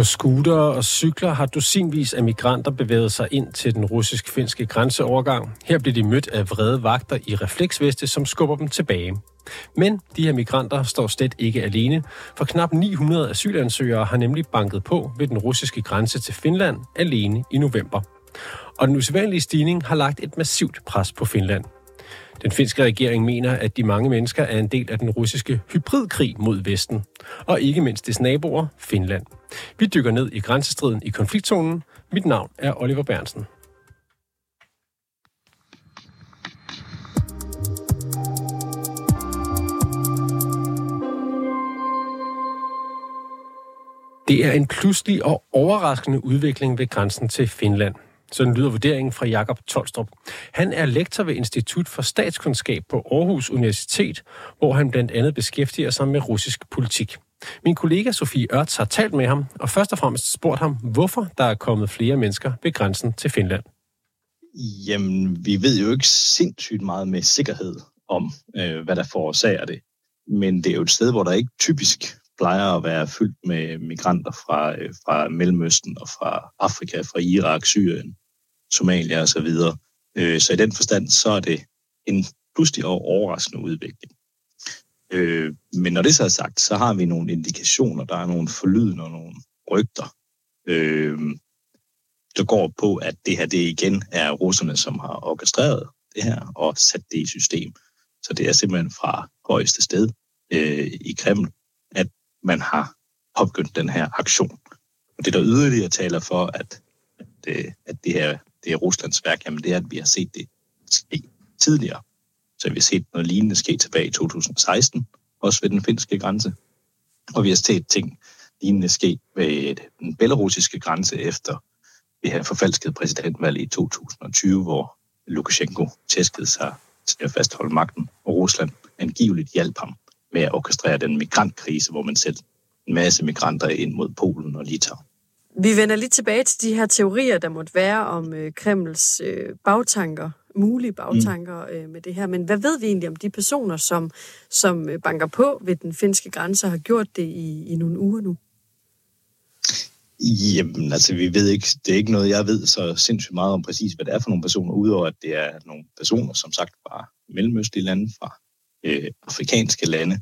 På scooter og cykler har dusinvis af migranter bevæget sig ind til den russisk-finske grænseovergang. Her bliver de mødt af vrede vagter i refleksveste, som skubber dem tilbage. Men de her migranter står slet ikke alene, for knap 900 asylansøgere har nemlig banket på ved den russiske grænse til Finland alene i november. Og den usædvanlige stigning har lagt et massivt pres på Finland. Den finske regering mener, at de mange mennesker er en del af den russiske hybridkrig mod Vesten, og ikke mindst dets naboer, Finland. Vi dykker ned i grænsestriden i konfliktzonen. Mit navn er Oliver Bernsen. Det er en pludselig og overraskende udvikling ved grænsen til Finland. Sådan lyder vurderingen fra Jakob Tolstrup. Han er lektor ved Institut for Statskundskab på Aarhus Universitet, hvor han blandt andet beskæftiger sig med russisk politik. Min kollega Sofie Ørts har talt med ham, og først og fremmest spurgt ham, hvorfor der er kommet flere mennesker ved grænsen til Finland. Jamen, vi ved jo ikke sindssygt meget med sikkerhed om, øh, hvad der forårsager det. Men det er jo et sted, hvor der ikke typisk plejer at være fyldt med migranter fra, øh, fra Mellemøsten og fra Afrika, fra Irak, Syrien, Somalia osv. Så, øh, så i den forstand, så er det en pludselig og overraskende udvikling. Øh, men når det så er sagt, så har vi nogle indikationer, der er nogle forlydende og nogle rygter, øh, der går på, at det her det igen er russerne, som har orkestreret det her og sat det i system. Så det er simpelthen fra højeste sted øh, i Kreml, at man har opgyndt den her aktion. Og det, der yderligere taler for, at, at, øh, at det her det er Ruslands værk, jamen det er, at vi har set det ske tidligere. Så vi har set noget lignende ske tilbage i 2016, også ved den finske grænse. Og vi har set ting lignende ske ved den belarusiske grænse efter det her forfalskede præsidentvalg i 2020, hvor Lukashenko tæskede sig til at fastholde magten, og Rusland angiveligt hjalp ham med at orkestrere den migrantkrise, hvor man sendte en masse migranter ind mod Polen og Litauen. Vi vender lige tilbage til de her teorier, der måtte være om øh, Kremls øh, bagtanker, mulige bagtanker mm. øh, med det her. Men hvad ved vi egentlig om de personer, som, som øh, banker på ved den finske grænse og har gjort det i, i nogle uger nu? Jamen, altså, vi ved ikke, det er ikke noget, jeg ved så sindssygt meget om præcis, hvad det er for nogle personer, udover at det er nogle personer, som sagt, fra mellemøstlige lande, fra øh, afrikanske lande,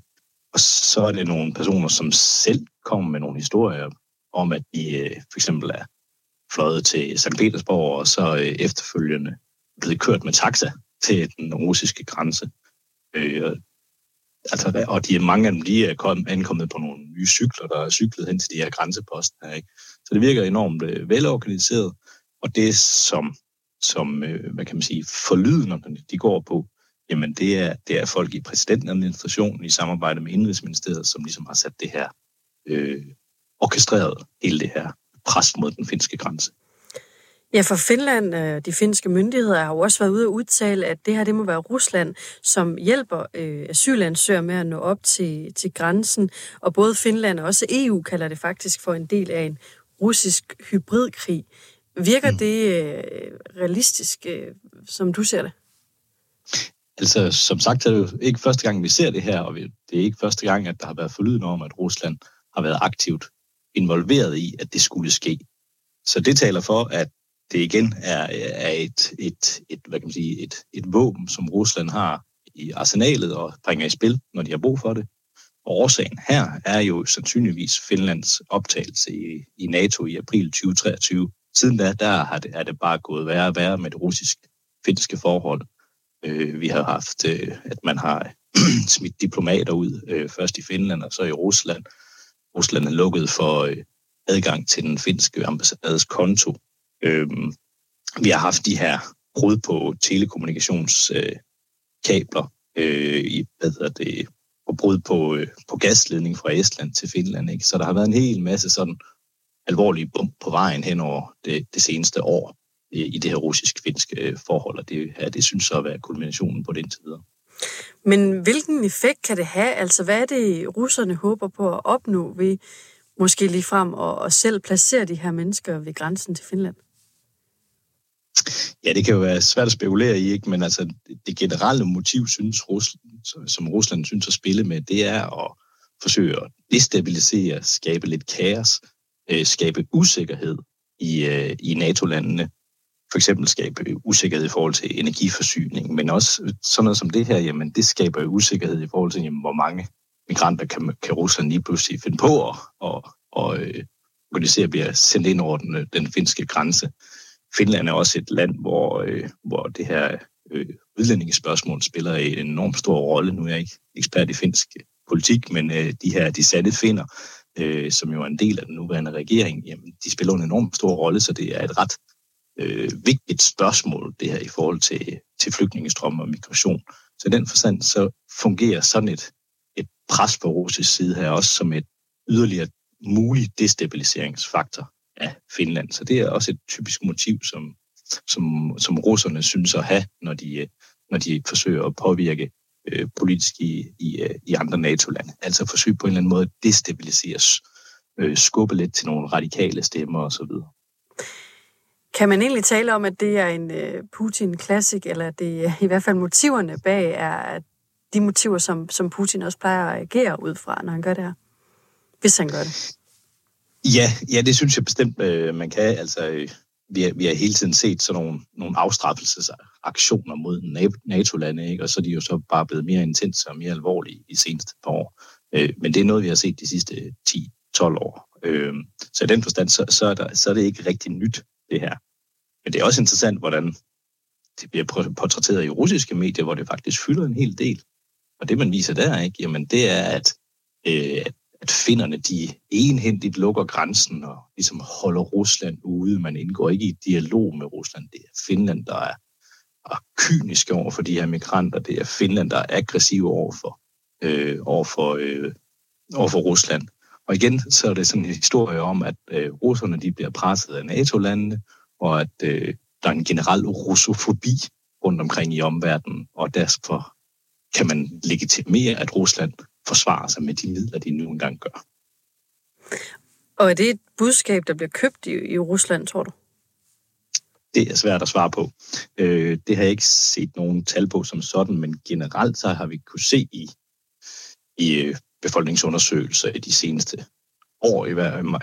og så er det nogle personer, som selv kommer med nogle historier om, at de øh, for eksempel er fløjet til St. Petersborg, og så øh, efterfølgende blevet kørt med taxa til den russiske grænse. Øh, altså, og de, mange af dem de er kom, ankommet på nogle nye cykler, der er cyklet hen til de her grænseposter. Her, ikke? Så det virker enormt øh, velorganiseret, og det som, som øh, hvad kan man sige, forlydende, de går på, jamen det er, det er folk i præsidentadministrationen i samarbejde med Indrigsministeriet, som ligesom har sat det her, øh, orkestreret hele det her pres mod den finske grænse. Ja, for Finland, øh, de finske myndigheder har jo også været ude og udtale, at det her det må være Rusland, som hjælper øh, asylansøgere med at nå op til, til grænsen. Og både Finland og også EU kalder det faktisk for en del af en russisk hybridkrig. Virker mm. det øh, realistisk, øh, som du ser det? Altså, som sagt er det jo ikke første gang, vi ser det her, og det er ikke første gang, at der har været forlydende om, at Rusland har været aktivt involveret i, at det skulle ske. Så det taler for, at det igen er, er et, et, et, hvad kan man sige, et, et våben, som Rusland har i arsenalet og bringer i spil, når de har brug for det. Og årsagen her er jo sandsynligvis Finlands optagelse i, i NATO i april 2023. Siden da, der har det, er det bare gået værre og værre med det russisk-finske forhold. Øh, vi har haft, øh, at man har smidt diplomater ud, øh, først i Finland og så i Rusland. Rusland er lukket for øh, adgang til den finske ambassades konto. Øh, vi har haft de her brud på telekommunikationskabler, øh, i, hvad hedder det, og brud på, øh, på gasledning fra Estland til Finland. Ikke? Så der har været en hel masse sådan alvorlige bump på vejen hen over det, det seneste år. i det her russisk-finske øh, forhold, og det, her, det synes så at være kulminationen på det indtil videre. Men hvilken effekt kan det have? Altså, hvad er det, russerne håber på at opnå ved måske lige frem og, og selv placere de her mennesker ved grænsen til Finland? Ja, det kan jo være svært at spekulere i, ikke? men altså det generelle motiv, synes Rusland, som Rusland synes at spille med, det er at forsøge at destabilisere, skabe lidt kaos, øh, skabe usikkerhed i, øh, i NATO-landene, for eksempel skabe usikkerhed i forhold til energiforsyning, men også sådan noget som det her, jamen det skaber jo usikkerhed i forhold til, jamen, hvor mange migranter kan, kan Rusland lige pludselig finde på at, og, og øh, organisere bliver sendt ind over den, den finske grænse. Finland er også et land, hvor, øh, hvor det her øh, udlændingespørgsmål spiller en enorm stor rolle. Nu er jeg ikke ekspert i finsk politik, men øh, de her de satte finder, øh, som jo er en del af den nuværende regering, jamen, de spiller en enorm stor rolle, så det er et ret øh, vigtigt spørgsmål, det her i forhold til, til flygtningestrøm og migration. Så i den forstand, så fungerer sådan et, et pres på russisk side her også som et yderligere mulig destabiliseringsfaktor af Finland. Så det er også et typisk motiv, som, som, som russerne synes at have, når de, når de forsøger at påvirke øh, politisk i, i, i andre NATO-lande. Altså forsøge på en eller anden måde at destabilisere, øh, skubbe lidt til nogle radikale stemmer osv. Kan man egentlig tale om, at det er en øh, Putin-klassik, eller det er i hvert fald motiverne bag er de motiver, som, som Putin også plejer at agere ud fra, når han gør det her? Hvis han gør det. Ja, ja det synes jeg bestemt, øh, man kan. Altså, øh, vi, har, vi har hele tiden set sådan nogle, nogle afstraffelsesaktioner mod NATO-lande, ikke? og så er de jo så bare blevet mere intense og mere alvorlige i seneste par år. Øh, men det er noget, vi har set de sidste 10-12 år. Øh, så i den forstand, så, så, er der, så er det ikke rigtig nyt, det her. Men det er også interessant, hvordan det bliver portrætteret i russiske medier, hvor det faktisk fylder en hel del. Og det, man viser der, ikke, jamen, det er, at, øh, at finnerne de enhændigt lukker grænsen og ligesom holder Rusland ude. Man indgår ikke i dialog med Rusland. Det er Finland, der er, er kyniske over for de her migranter. Det er Finland, der er aggressiv over for, øh, over for, øh, over for Rusland. Og igen, så er det sådan en historie om, at øh, russerne de bliver presset af NATO-landene, og at øh, der er en generel russofobi rundt omkring i omverdenen, og derfor kan man legitimere, at Rusland forsvarer sig med de midler, de nu engang gør. Og er det et budskab, der bliver købt i, i Rusland, tror du? Det er svært at svare på. Øh, det har jeg ikke set nogen tal på som sådan, men generelt så har vi kunne se i, i øh, befolkningsundersøgelser i de seneste år, i,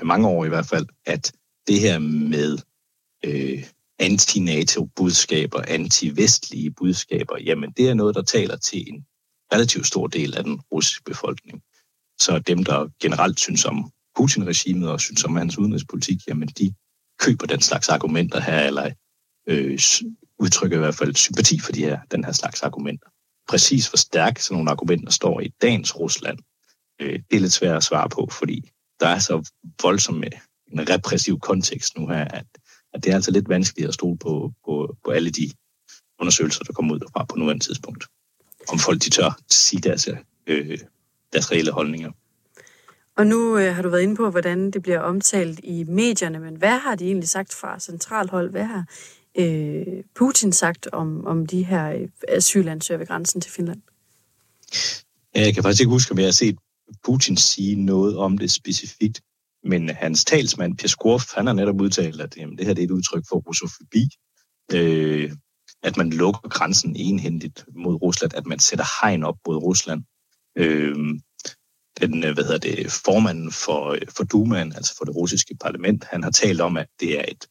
mange år i hvert fald, at det her med øh, anti-NATO-budskaber, anti-vestlige budskaber, jamen det er noget, der taler til en relativt stor del af den russiske befolkning. Så dem, der generelt synes om Putin-regimet og synes om hans udenrigspolitik, jamen de køber den slags argumenter her, eller øh, udtrykker i hvert fald sympati for de her, den her slags argumenter. Præcis hvor stærke sådan nogle argumenter står i dagens Rusland, øh, det er lidt svært at svare på, fordi der er så voldsom en repressiv kontekst nu her, at, at det er altså lidt vanskeligt at stole på, på, på alle de undersøgelser, der kommer ud derfra på nuværende tidspunkt. Om folk de tør sige deres, øh, deres reelle holdninger. Og nu øh, har du været inde på, hvordan det bliver omtalt i medierne, men hvad har de egentlig sagt fra centralhold? Hvad har øh, Putin sagt om, om de her øh, asylansøgere ved grænsen til Finland? Jeg kan faktisk ikke huske, om jeg har set Putin sige noget om det specifikt, men hans talsmand, Peskov, han har netop udtalt, at jamen, det her det er et udtryk for russofobi, øh, at man lukker grænsen enhændigt mod Rusland, at man sætter hegn op mod Rusland. Øh, den, hvad hedder det, formanden for, for Dumaen, altså for det russiske parlament, han har talt om, at det er et,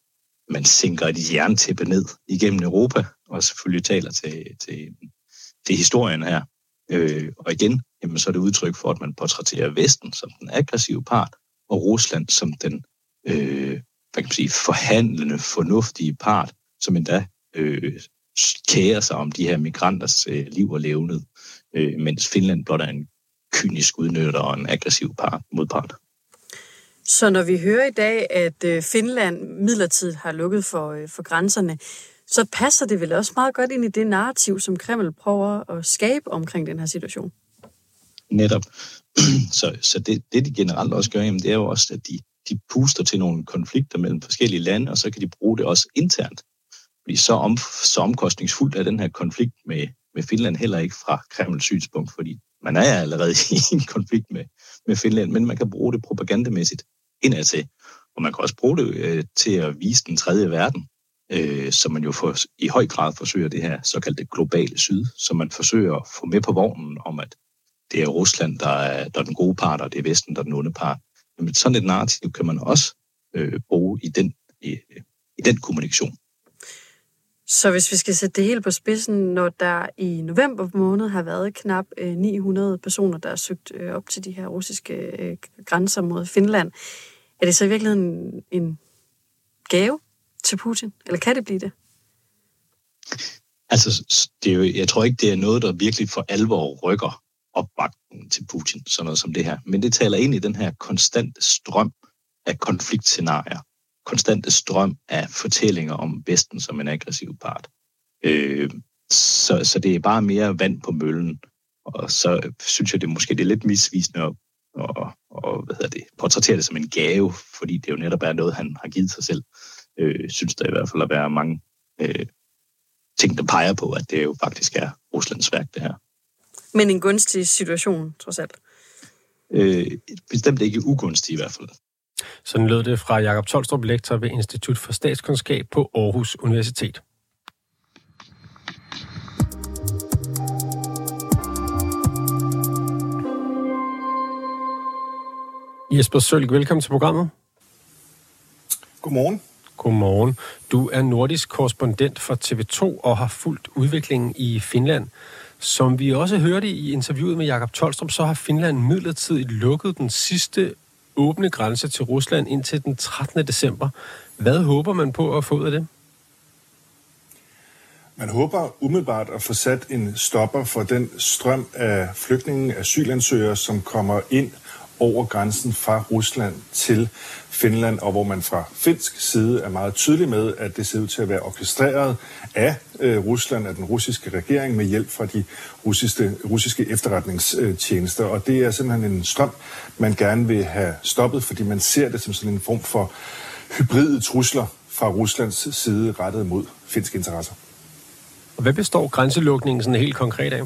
man sænker et jerntæppe ned igennem Europa, og selvfølgelig taler til, til, til historien her. Øh, og igen, jamen, så er det udtryk for, at man portrætterer Vesten som den aggressive part, og Rusland som den øh, hvad kan man sige, forhandlende, fornuftige part, som endda øh, kærer sig om de her migranters øh, liv og levned, øh, mens Finland blot er en kynisk udnytter og en aggressiv part, modpart. Så når vi hører i dag, at øh, Finland midlertidigt har lukket for, øh, for grænserne, så passer det vel også meget godt ind i det narrativ, som Kreml prøver at skabe omkring den her situation? Netop. Så, så det, det, de generelt også gør, jamen, det er jo også, at de, de puster til nogle konflikter mellem forskellige lande, og så kan de bruge det også internt Fordi så, om, så omkostningsfuldt er den her konflikt med, med Finland heller ikke fra Kremls synspunkt, fordi man er allerede i en konflikt med, med Finland, men man kan bruge det propagandamæssigt indadtil. Og man kan også bruge det øh, til at vise den tredje verden, øh, som man jo for, i høj grad forsøger det her såkaldte globale syd, som man forsøger at få med på vognen om, at det er Rusland, der er, der er den gode part, og det er Vesten, der er den onde part. Men sådan et narrativ kan man også øh, bruge i den, i, i den kommunikation. Så hvis vi skal sætte det hele på spidsen, når der i november måned har været knap 900 øh, personer, der har søgt øh, op til de her russiske øh, grænser mod Finland, er det så i virkeligheden en gave til Putin? Eller kan det blive det? Altså, det er jo, jeg tror ikke, det er noget, der virkelig for alvor rykker opbakning til Putin, sådan noget som det her. Men det taler ind i den her konstante strøm af konfliktscenarier, konstante strøm af fortællinger om Vesten som en aggressiv part. Øh, så, så det er bare mere vand på møllen. Og så synes jeg, det måske det er lidt misvisende at og, og hvad hedder det, portrættere det som en gave, fordi det jo netop er noget, han har givet sig selv. Øh, synes der i hvert fald at være mange øh, ting, der peger på, at det jo faktisk er Ruslands værk, det her. Men en gunstig situation, trods alt? Øh, bestemt ikke ugunstig i hvert fald. Sådan lød det fra Jakob Tolstrup, lektor ved Institut for Statskundskab på Aarhus Universitet. Jesper Sølg, velkommen til programmet. Godmorgen. Godmorgen. Du er nordisk korrespondent for TV2 og har fulgt udviklingen i Finland. Som vi også hørte i interviewet med Jakob Tolstrup, så har Finland midlertidigt lukket den sidste åbne grænse til Rusland indtil den 13. december. Hvad håber man på at få ud af det? Man håber umiddelbart at få sat en stopper for den strøm af flygtninge, asylansøgere, som kommer ind over grænsen fra Rusland til Finland, og hvor man fra finsk side er meget tydelig med, at det ser ud til at være orkestreret af øh, Rusland, af den russiske regering, med hjælp fra de russiske, russiske efterretningstjenester. Og det er simpelthen en strøm, man gerne vil have stoppet, fordi man ser det som sådan en form for hybride trusler fra Ruslands side rettet mod finske interesser. Og hvad består grænselukningen sådan helt konkret af?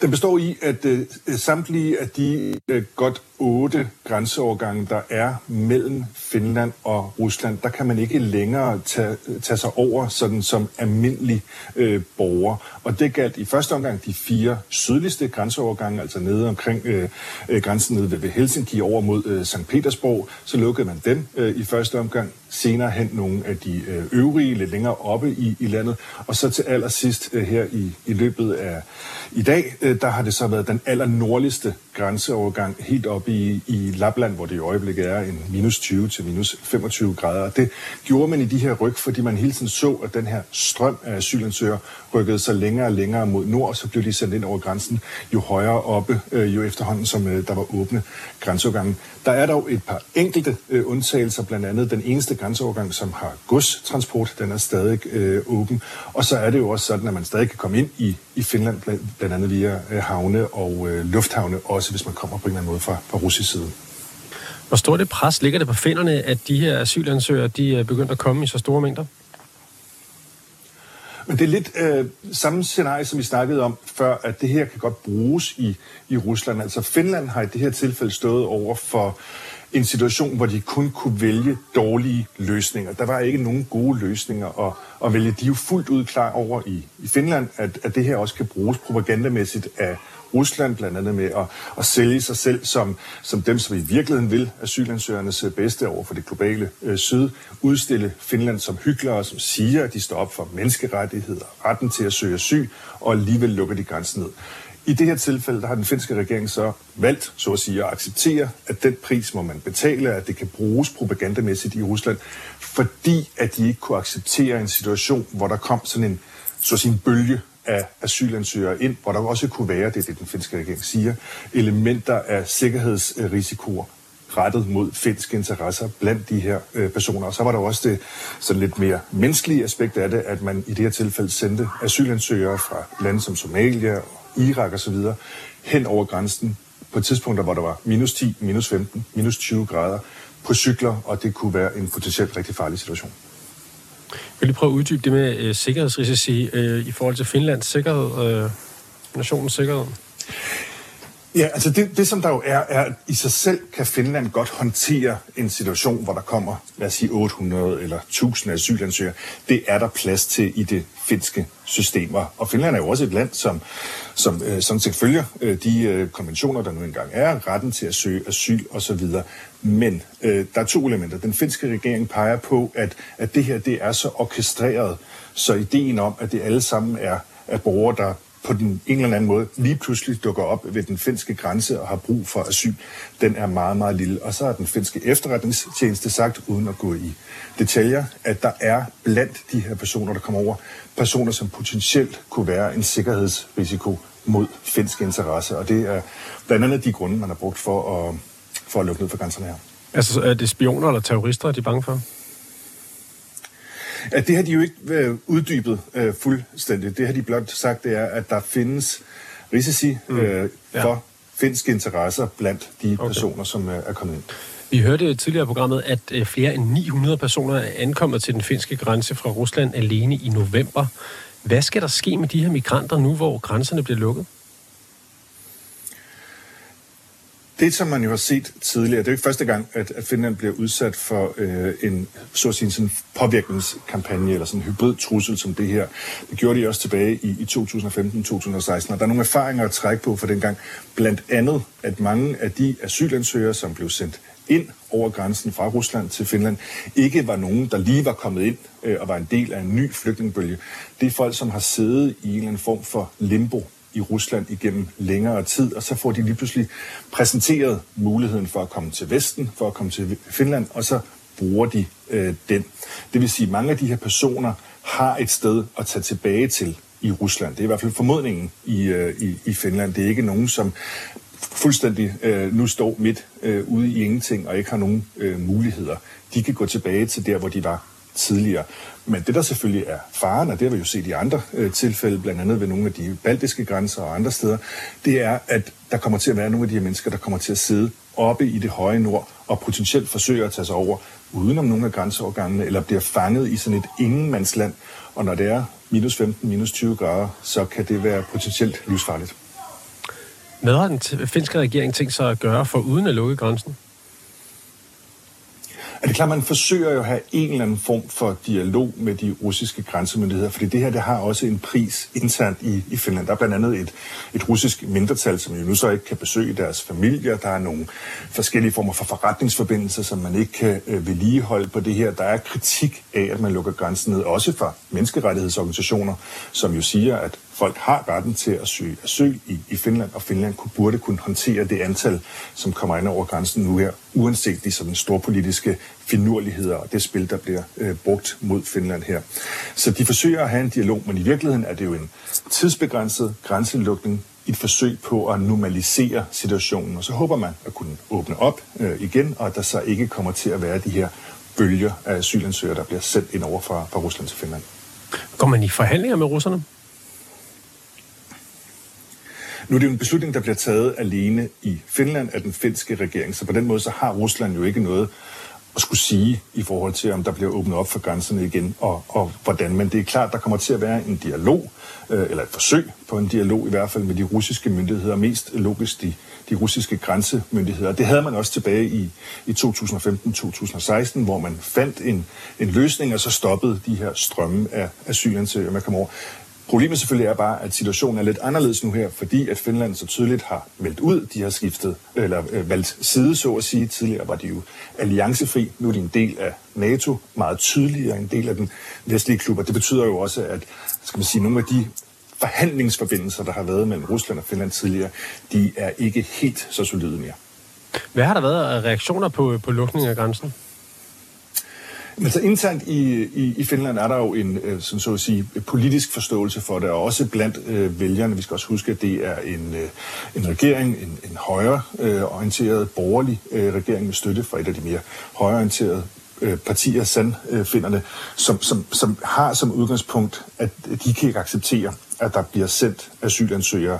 Den består i, at øh, samtlige af de øh, godt otte grænseovergange, der er mellem Finland og Rusland, der kan man ikke længere tage, tage sig over sådan som almindelig øh, borger. Og det galt i første omgang de fire sydligste grænseovergange, altså nede omkring øh, øh grænsen nede ved Helsinki over mod øh, St. Petersborg. Så lukkede man dem øh, i første omgang. Senere hen nogle af de øh, øvrige, lidt længere oppe i, i landet. Og så til allersidst øh, her i, i løbet af i dag, øh, der har det så været den allernordligste grænseovergang helt op i, i Lapland, hvor det i øjeblikket er en minus 20 til minus 25 grader. Det gjorde man i de her ryg, fordi man hele tiden så, at den her strøm af asylansøgere rykkede sig længere og længere mod nord, og så blev de sendt ind over grænsen jo højere oppe, jo efterhånden som der var åbne grænseovergange. Der er dog et par enkelte undtagelser, blandt andet den eneste grænseovergang, som har godstransport, den er stadig øh, åben. Og så er det jo også sådan, at man stadig kan komme ind i, i Finland, blandt, blandt andet via øh, havne og øh, lufthavne, også hvis man kommer på en eller anden måde fra, fra russisk side. Hvor stort det pres ligger det på finderne, at de her asylansøgere de er begyndt at komme i så store mængder? Men det er lidt øh, samme scenarie, som vi snakkede om før, at det her kan godt bruges i, i Rusland. Altså Finland har i det her tilfælde stået over for en situation, hvor de kun kunne vælge dårlige løsninger. Der var ikke nogen gode løsninger at, at vælge. De er jo fuldt ud klar over i, i Finland, at, at det her også kan bruges propagandamæssigt af Rusland, blandt andet med at, at sælge sig selv som, som dem, som i virkeligheden vil asylansøgernes bedste over for det globale øh, syd, udstille Finland som hyggelere, som siger, at de står op for menneskerettigheder, retten til at søge asyl, og alligevel lukker de grænsen ned. I det her tilfælde, der har den finske regering så valgt, så at sige, at acceptere, at den pris må man betale, at det kan bruges propagandamæssigt i Rusland, fordi at de ikke kunne acceptere en situation, hvor der kom sådan en, så at sige, en bølge af asylansøgere ind, hvor der også kunne være, det er det, den finske regering siger, elementer af sikkerhedsrisikoer rettet mod finske interesser blandt de her øh, personer. Og så var der også det sådan lidt mere menneskelige aspekt af det, at man i det her tilfælde sendte asylansøgere fra lande som Somalia og Irak osv. hen over grænsen på tidspunkter, hvor der var minus 10, minus 15, minus 20 grader på cykler, og det kunne være en potentielt rigtig farlig situation. vil lige prøve at uddybe det med øh, sikkerhedsrisici øh, i forhold til Finlands sikkerhed, øh, nationens sikkerhed? Ja, altså det, det som der jo er, er, at i sig selv kan Finland godt håndtere en situation, hvor der kommer, lad os sige 800 eller 1000 asylansøgere. Det er der plads til i det finske systemer. Og Finland er jo også et land, som, som øh, sådan set følger øh, de øh, konventioner, der nu engang er, retten til at søge asyl osv. Men øh, der er to elementer. Den finske regering peger på, at, at det her det er så orkestreret, så ideen om, at det alle sammen er, er borgere, der på den en eller anden måde lige pludselig dukker op ved den finske grænse og har brug for asyl, den er meget, meget lille. Og så har den finske efterretningstjeneste sagt, uden at gå i detaljer, at der er blandt de her personer, der kommer over, personer, som potentielt kunne være en sikkerhedsrisiko mod finske interesser. Og det er blandt andet de grunde, man har brugt for at, for at lukke ned for grænserne her. Altså er det spioner eller terrorister, er de bange for? At det har de jo ikke øh, uddybet øh, fuldstændigt. Det har de blot sagt, det er, at der findes risici mm. øh, for ja. finske interesser blandt de okay. personer, som øh, er kommet ind. Vi hørte tidligere i programmet, at øh, flere end 900 personer er ankommet til den finske grænse fra Rusland alene i november. Hvad skal der ske med de her migranter nu, hvor grænserne bliver lukket? Det, som man jo har set tidligere, det er jo ikke første gang, at, at Finland bliver udsat for øh, en så at sige, sådan påvirkningskampagne eller sådan en hybrid trussel som det her. Det gjorde de også tilbage i, i 2015-2016, og der er nogle erfaringer at trække på for dengang. Blandt andet, at mange af de asylansøgere, som blev sendt ind over grænsen fra Rusland til Finland, ikke var nogen, der lige var kommet ind øh, og var en del af en ny flygtningbølge. Det er folk, som har siddet i en eller anden form for limbo i Rusland igennem længere tid, og så får de lige pludselig præsenteret muligheden for at komme til Vesten, for at komme til Finland, og så bruger de øh, den. Det vil sige, at mange af de her personer har et sted at tage tilbage til i Rusland. Det er i hvert fald formodningen i, øh, i, i Finland. Det er ikke nogen, som fuldstændig øh, nu står midt øh, ude i ingenting og ikke har nogen øh, muligheder. De kan gå tilbage til der, hvor de var tidligere. Men det, der selvfølgelig er faren, og det har vi jo set i andre øh, tilfælde, blandt andet ved nogle af de baltiske grænser og andre steder, det er, at der kommer til at være nogle af de her mennesker, der kommer til at sidde oppe i det høje nord og potentielt forsøger at tage sig over udenom nogle af grænseovergangene, eller bliver fanget i sådan et ingenmandsland. Og når det er minus 15, minus 20 grader, så kan det være potentielt livsfarligt. Hvad har den finske regering tænkt sig at gøre for uden at lukke grænsen? Klart, man forsøger jo at have en eller anden form for dialog med de russiske grænsemyndigheder, fordi det her det har også en pris internt i, i Finland. Der er blandt andet et, et russisk mindretal, som jo nu så ikke kan besøge deres familier. Der er nogle forskellige former for forretningsforbindelser, som man ikke kan øh, vedligeholde på det her. Der er kritik af, at man lukker grænsen ned, også fra menneskerettighedsorganisationer, som jo siger, at folk har retten til at søge asyl i, i Finland, og Finland kunne, burde kunne håndtere det antal, som kommer ind over grænsen nu her, uanset de sådan storpolitiske finurligheder og det spil, der bliver øh, brugt mod Finland her. Så de forsøger at have en dialog, men i virkeligheden er det jo en tidsbegrænset grænselukning, et forsøg på at normalisere situationen, og så håber man at kunne åbne op øh, igen, og at der så ikke kommer til at være de her bølger af asylansøgere, der bliver sendt ind over fra, fra Rusland til Finland. Går man i forhandlinger med russerne? Nu er det jo en beslutning, der bliver taget alene i Finland af den finske regering, så på den måde så har Rusland jo ikke noget at skulle sige i forhold til, om der bliver åbnet op for grænserne igen, og, og hvordan. Men det er klart, der kommer til at være en dialog, øh, eller et forsøg på en dialog i hvert fald med de russiske myndigheder, mest logisk de, de russiske grænsemyndigheder. Det havde man også tilbage i, i 2015-2016, hvor man fandt en, en løsning, og så stoppede de her strømme af asylansøgere man kom over. Problemet selvfølgelig er bare, at situationen er lidt anderledes nu her, fordi at Finland så tydeligt har meldt ud, de har skiftet, eller øh, valgt side, så at sige. Tidligere var de jo alliancefri, nu er de en del af NATO, meget tydeligere en del af den vestlige klub, og det betyder jo også, at skal man sige, nogle af de forhandlingsforbindelser, der har været mellem Rusland og Finland tidligere, de er ikke helt så solide mere. Hvad har der været af reaktioner på, på lukningen af grænsen? Men så internt i, i, i Finland er der jo en øh, sådan så at sige, politisk forståelse for det, og også blandt øh, vælgerne. Vi skal også huske, at det er en, øh, en regering, en, en højreorienteret øh, borgerlig øh, regering med støtte fra et af de mere højreorienterede øh, partier, sandfinderne, som, som, som har som udgangspunkt, at de kan ikke acceptere, at der bliver sendt asylansøgere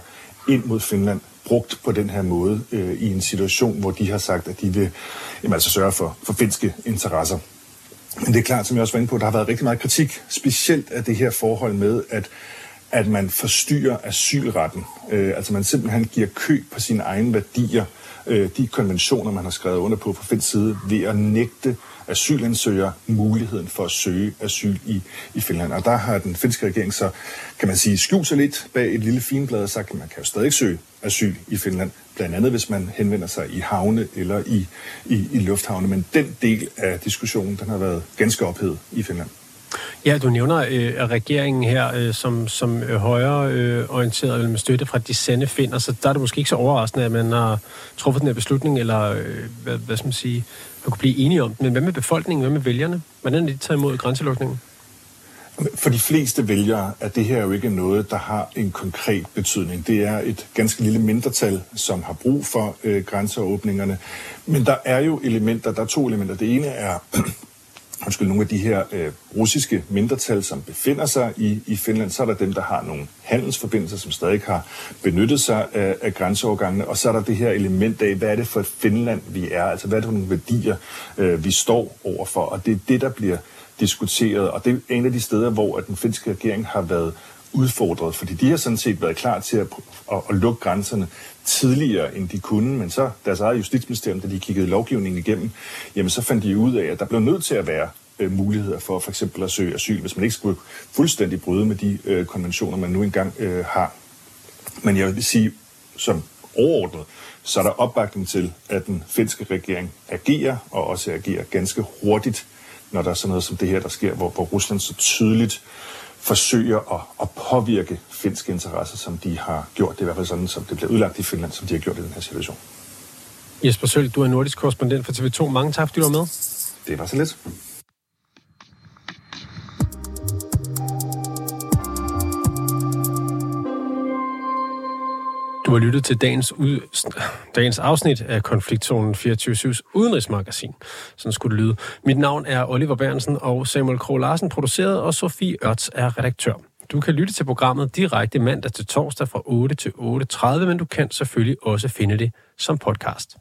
ind mod Finland brugt på den her måde øh, i en situation, hvor de har sagt, at de vil jamen, altså sørge for, for finske interesser. Men det er klart, som jeg også var inde på, der har været rigtig meget kritik, specielt af det her forhold med, at at man forstyrrer asylretten. Øh, altså man simpelthen giver køb på sine egne værdier, øh, de konventioner, man har skrevet under på fra Finns side, ved at nægte asylansøgere muligheden for at søge asyl i, i Finland. Og der har den finske regering så, kan man sige, skjult sig lidt bag et lille finblad og sagt, at man kan jo stadig søge asyl i Finland, blandt andet hvis man henvender sig i havne eller i, i, i lufthavne. Men den del af diskussionen, den har været ganske ophedet i Finland. Ja, du nævner øh, regeringen her øh, som, som højere øh, orienteret øh, med støtte fra de sande finder, så der er det måske ikke så overraskende, at man har truffet den her beslutning, eller øh, hvad, hvad skal man sige, man kunne blive enige om Men hvad med befolkningen, hvad med vælgerne? Hvordan er de taget imod grænselukningen? For de fleste vælgere er det her jo ikke noget, der har en konkret betydning. Det er et ganske lille mindretal, som har brug for øh, grænseåbningerne. Men der er jo elementer, der er to elementer. Det ene er undskyld, nogle af de her øh, russiske mindretal, som befinder sig i, i Finland. Så er der dem, der har nogle handelsforbindelser, som stadig har benyttet sig af, af grænseovergangene. Og så er der det her element af, hvad er det for et Finland, vi er? Altså, hvad er det for nogle værdier, øh, vi står overfor? Og det er det, der bliver diskuteret. Og det er en af de steder, hvor at den finske regering har været udfordret, fordi de har sådan set været klar til at, at, at lukke grænserne tidligere, end de kunne, men så deres eget justitsministerium, da de kiggede lovgivningen igennem, jamen så fandt de ud af, at der blev nødt til at være øh, muligheder for for eksempel at søge asyl, hvis man ikke skulle fuldstændig bryde med de øh, konventioner, man nu engang øh, har. Men jeg vil sige, som overordnet, så er der opbakning til, at den finske regering agerer, og også agerer ganske hurtigt, når der er sådan noget som det her, der sker, hvor, hvor Rusland så tydeligt forsøger at, at påvirke finske interesser, som de har gjort. Det er i hvert fald sådan, som det bliver udlagt i Finland, som de har gjort i den her situation. Jesper Sølv, du er nordisk korrespondent for TV2. Mange tak, fordi du var med. Det var så lidt. Du har lyttet til dagens, ud, dagens afsnit af Konfliktzonen 24-7's udenrigsmagasin. Sådan skulle det lyde. Mit navn er Oliver Bernsen, og Samuel Kro Larsen produceret, og Sofie Ørts er redaktør. Du kan lytte til programmet direkte mandag til torsdag fra 8 til 8.30, men du kan selvfølgelig også finde det som podcast.